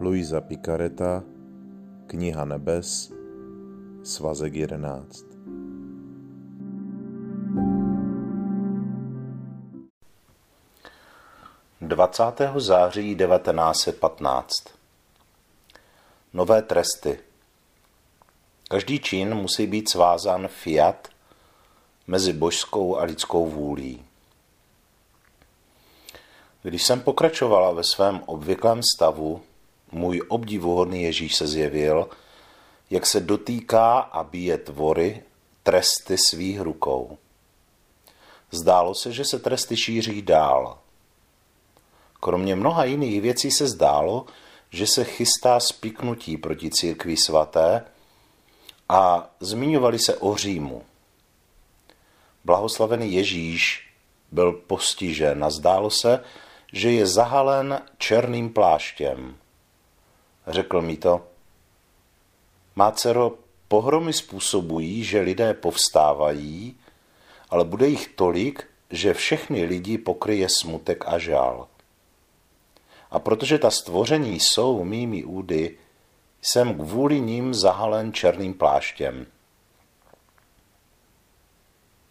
Luisa Picareta, Kniha nebes, svazek 11. Dvacátého září 1915 Nové tresty Každý čin musí být svázán fiat mezi božskou a lidskou vůlí. Když jsem pokračovala ve svém obvyklém stavu, můj obdivuhodný Ježíš se zjevil, jak se dotýká a bíje tvory tresty svých rukou. Zdálo se, že se tresty šíří dál. Kromě mnoha jiných věcí se zdálo, že se chystá spiknutí proti církvi svaté a zmiňovali se o Římu. Blahoslavený Ježíš byl postižen a zdálo se, že je zahalen černým pláštěm. Řekl mi to. Má dcero, pohromy způsobují, že lidé povstávají, ale bude jich tolik, že všechny lidi pokryje smutek a žál. A protože ta stvoření jsou mými údy, jsem kvůli ním zahalen černým pláštěm.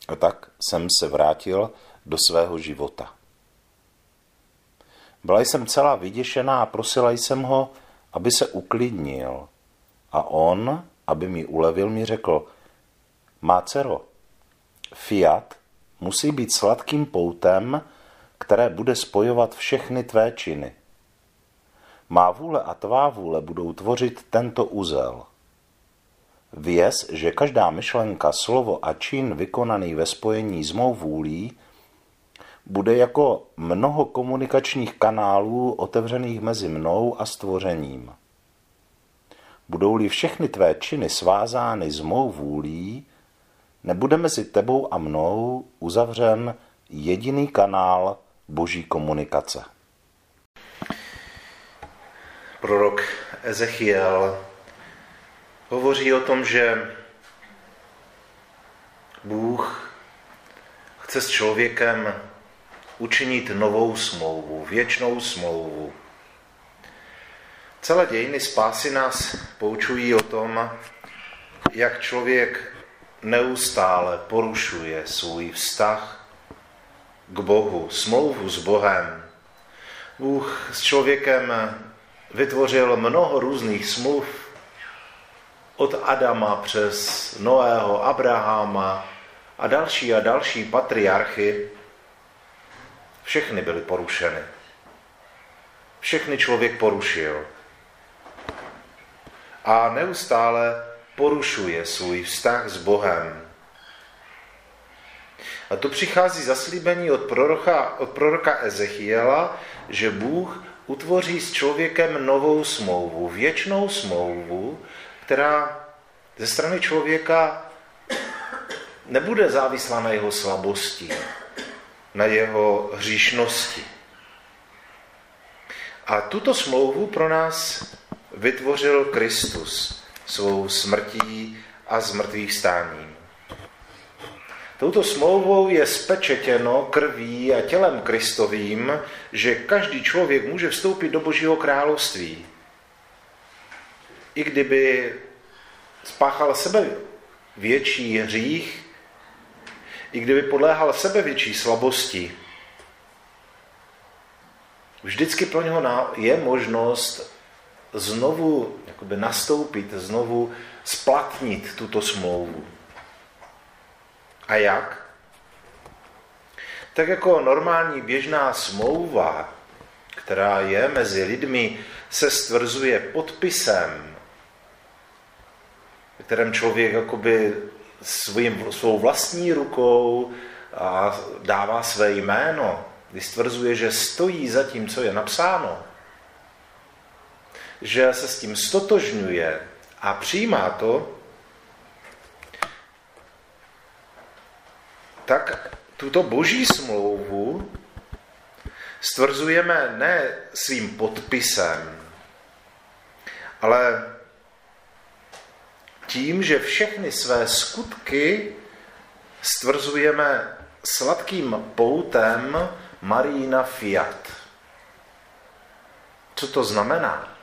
A tak jsem se vrátil do svého života. Byla jsem celá vyděšená a prosila jsem ho, aby se uklidnil. A on, aby mi ulevil, mi řekl, má dcero, fiat musí být sladkým poutem, které bude spojovat všechny tvé činy. Má vůle a tvá vůle budou tvořit tento uzel. Věz, že každá myšlenka, slovo a čin vykonaný ve spojení s mou vůlí bude jako mnoho komunikačních kanálů otevřených mezi mnou a stvořením. Budou-li všechny tvé činy svázány s mou vůlí, nebude mezi tebou a mnou uzavřen jediný kanál boží komunikace. Prorok Ezechiel hovoří o tom, že Bůh chce s člověkem učinit novou smlouvu, věčnou smlouvu. Celé dějiny spásy nás poučují o tom, jak člověk neustále porušuje svůj vztah k Bohu, smlouvu s Bohem. Bůh s člověkem vytvořil mnoho různých smluv, od Adama přes Noého, Abrahama a další a další patriarchy. Všechny byly porušeny. Všechny člověk porušil. A neustále porušuje svůj vztah s Bohem. A to přichází zaslíbení od proroka, od proroka Ezechiela, že Bůh utvoří s člověkem novou smlouvu, věčnou smlouvu, která ze strany člověka nebude závislá na jeho slabosti, na jeho hříšnosti. A tuto smlouvu pro nás vytvořil Kristus svou smrtí a zmrtvých stáním. Touto smlouvou je spečetěno krví a tělem Kristovým, že každý člověk může vstoupit do Božího království. I kdyby spáchal sebe větší hřích, i kdyby podléhal sebe větší slabosti, vždycky pro něho je možnost znovu jakoby nastoupit, znovu splatnit tuto smlouvu. A jak? Tak jako normální běžná smlouva, která je mezi lidmi, se stvrzuje podpisem, kterém člověk jakoby svým, svou vlastní rukou a dává své jméno, kdy stvrzuje, že stojí za tím, co je napsáno, že se s tím stotožňuje a přijímá to, tak tuto boží smlouvu stvrzujeme ne svým podpisem, ale tím, že všechny své skutky stvrzujeme sladkým poutem Marína Fiat. Co to znamená?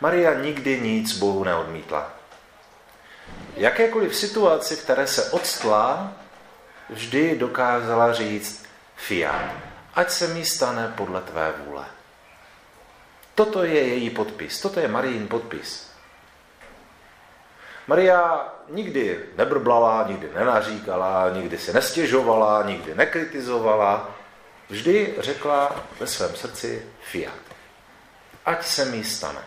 Maria nikdy nic Bohu neodmítla. Jakékoliv situaci, které se odstla, vždy dokázala říct fiat, ať se mi stane podle tvé vůle. Toto je její podpis, toto je Marijin podpis. Maria nikdy nebrblala, nikdy nenaříkala, nikdy se nestěžovala, nikdy nekritizovala. Vždy řekla ve svém srdci fiat. Ať se mi stane.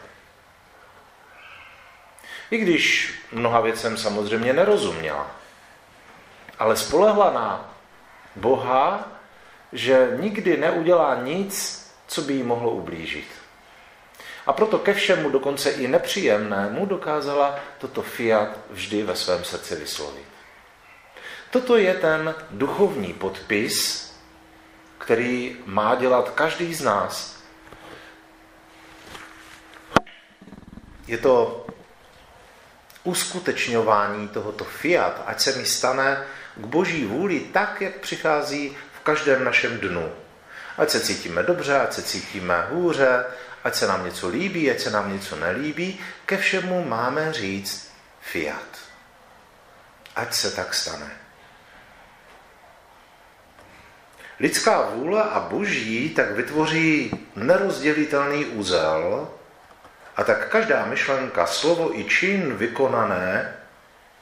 I když mnoha věcem samozřejmě nerozuměla, ale spolehla na Boha, že nikdy neudělá nic, co by jí mohlo ublížit. A proto ke všemu, dokonce i nepříjemnému, dokázala toto fiat vždy ve svém srdci vyslovit. Toto je ten duchovní podpis, který má dělat každý z nás. Je to uskutečňování tohoto fiat, ať se mi stane k boží vůli tak, jak přichází v každém našem dnu. Ať se cítíme dobře, ať se cítíme hůře, ať se nám něco líbí, ať se nám něco nelíbí, ke všemu máme říct fiat. Ať se tak stane. Lidská vůle a boží tak vytvoří nerozdělitelný úzel a tak každá myšlenka, slovo i čin vykonané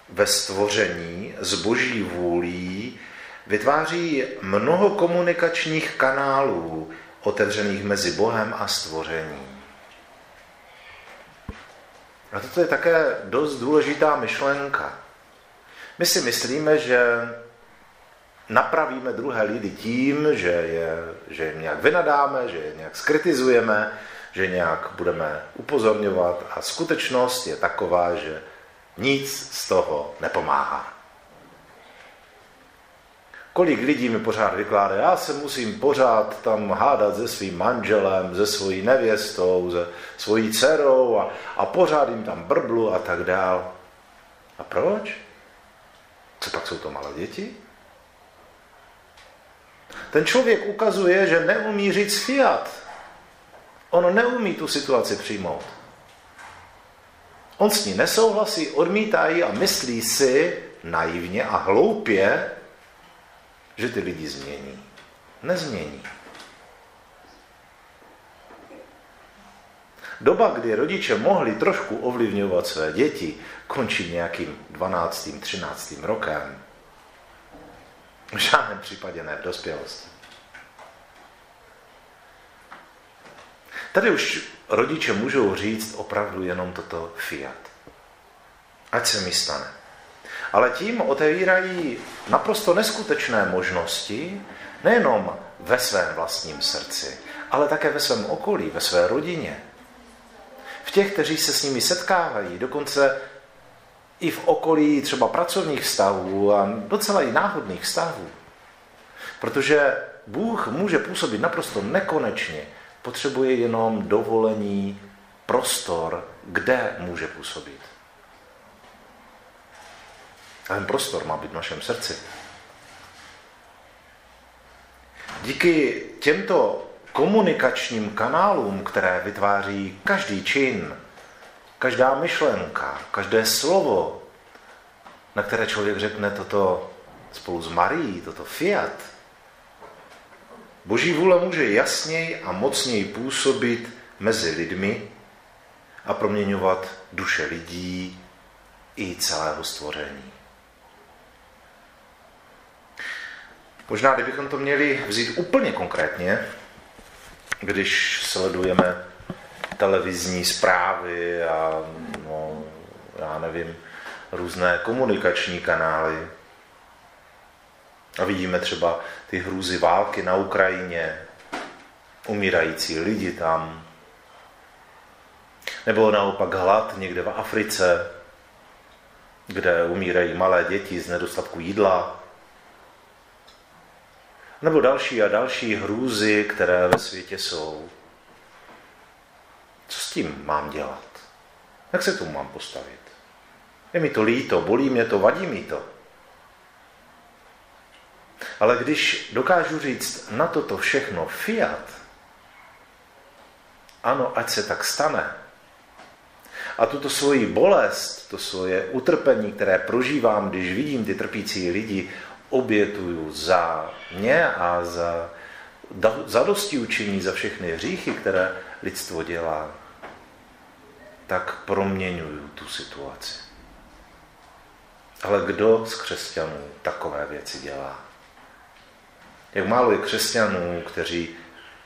ve stvoření z boží vůlí vytváří mnoho komunikačních kanálů, otevřených mezi Bohem a stvoření. A toto je také dost důležitá myšlenka. My si myslíme, že napravíme druhé lidi tím, že je, že je nějak vynadáme, že je nějak skritizujeme, že nějak budeme upozorňovat a skutečnost je taková, že nic z toho nepomáhá. Kolik lidí mi pořád vykládá, já se musím pořád tam hádat se svým manželem, se svojí nevěstou, se svojí dcerou a, a pořád jim tam brblu a tak dál. A proč? Co pak jsou to malé děti? Ten člověk ukazuje, že neumí říct fiat. On neumí tu situaci přijmout. On s ní nesouhlasí, odmítá ji a myslí si naivně a hloupě, že ty lidi změní. Nezmění. Doba, kdy rodiče mohli trošku ovlivňovat své děti, končí nějakým 12. 13. rokem. V žádném případě ne v dospělosti. Tady už rodiče můžou říct opravdu jenom toto fiat. Ať se mi stane. Ale tím otevírají naprosto neskutečné možnosti, nejenom ve svém vlastním srdci, ale také ve svém okolí, ve své rodině. V těch, kteří se s nimi setkávají, dokonce i v okolí třeba pracovních vztahů a docela i náhodných vztahů. Protože Bůh může působit naprosto nekonečně, potřebuje jenom dovolení, prostor, kde může působit. Ten prostor má být v našem srdci. Díky těmto komunikačním kanálům, které vytváří každý čin, každá myšlenka, každé slovo, na které člověk řekne toto spolu s Marií, toto fiat, Boží vůle může jasněji a mocněji působit mezi lidmi a proměňovat duše lidí i celého stvoření. Možná, kdybychom to měli vzít úplně konkrétně, když sledujeme televizní zprávy a no, já nevím, různé komunikační kanály. A vidíme třeba ty hrůzy války na Ukrajině, umírající lidi tam, nebo naopak hlad někde v Africe, kde umírají malé děti z nedostatku jídla, nebo další a další hrůzy, které ve světě jsou. Co s tím mám dělat? Jak se tomu mám postavit? Je mi to líto, bolí mě to, vadí mi to. Ale když dokážu říct na toto všechno fiat, ano, ať se tak stane, A tuto svoji bolest, to svoje utrpení, které prožívám, když vidím ty trpící lidi, obětuju za mě a za zadosti učení za všechny hříchy, které lidstvo dělá, tak proměňuju tu situaci. Ale kdo z křesťanů takové věci dělá? Jak málo je křesťanů, kteří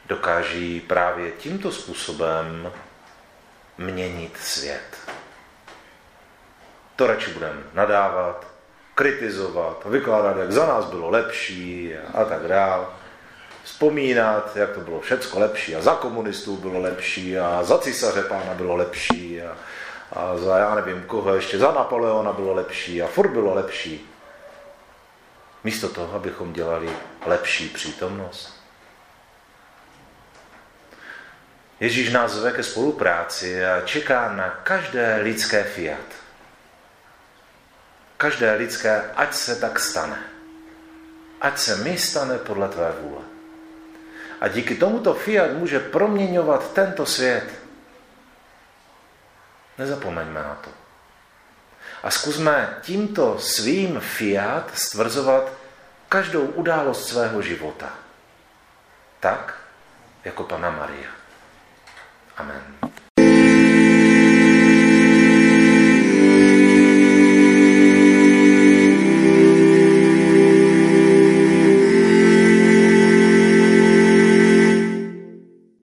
dokáží právě tímto způsobem měnit svět. To radši budeme nadávat, kritizovat, vykládat, jak za nás bylo lepší a tak dále. Vzpomínat, jak to bylo všecko lepší a za komunistů bylo lepší a za císaře pána bylo lepší a, a za já nevím koho ještě, za Napoleona bylo lepší a furt bylo lepší. Místo toho, abychom dělali lepší přítomnost. Ježíš nás zve ke spolupráci a čeká na každé lidské fiat. Každé lidské, ať se tak stane. Ať se mi stane podle tvé vůle. A díky tomuto fiat může proměňovat tento svět. Nezapomeňme na to. A zkusme tímto svým fiat stvrzovat každou událost svého života. Tak, jako Pana Maria. Amen.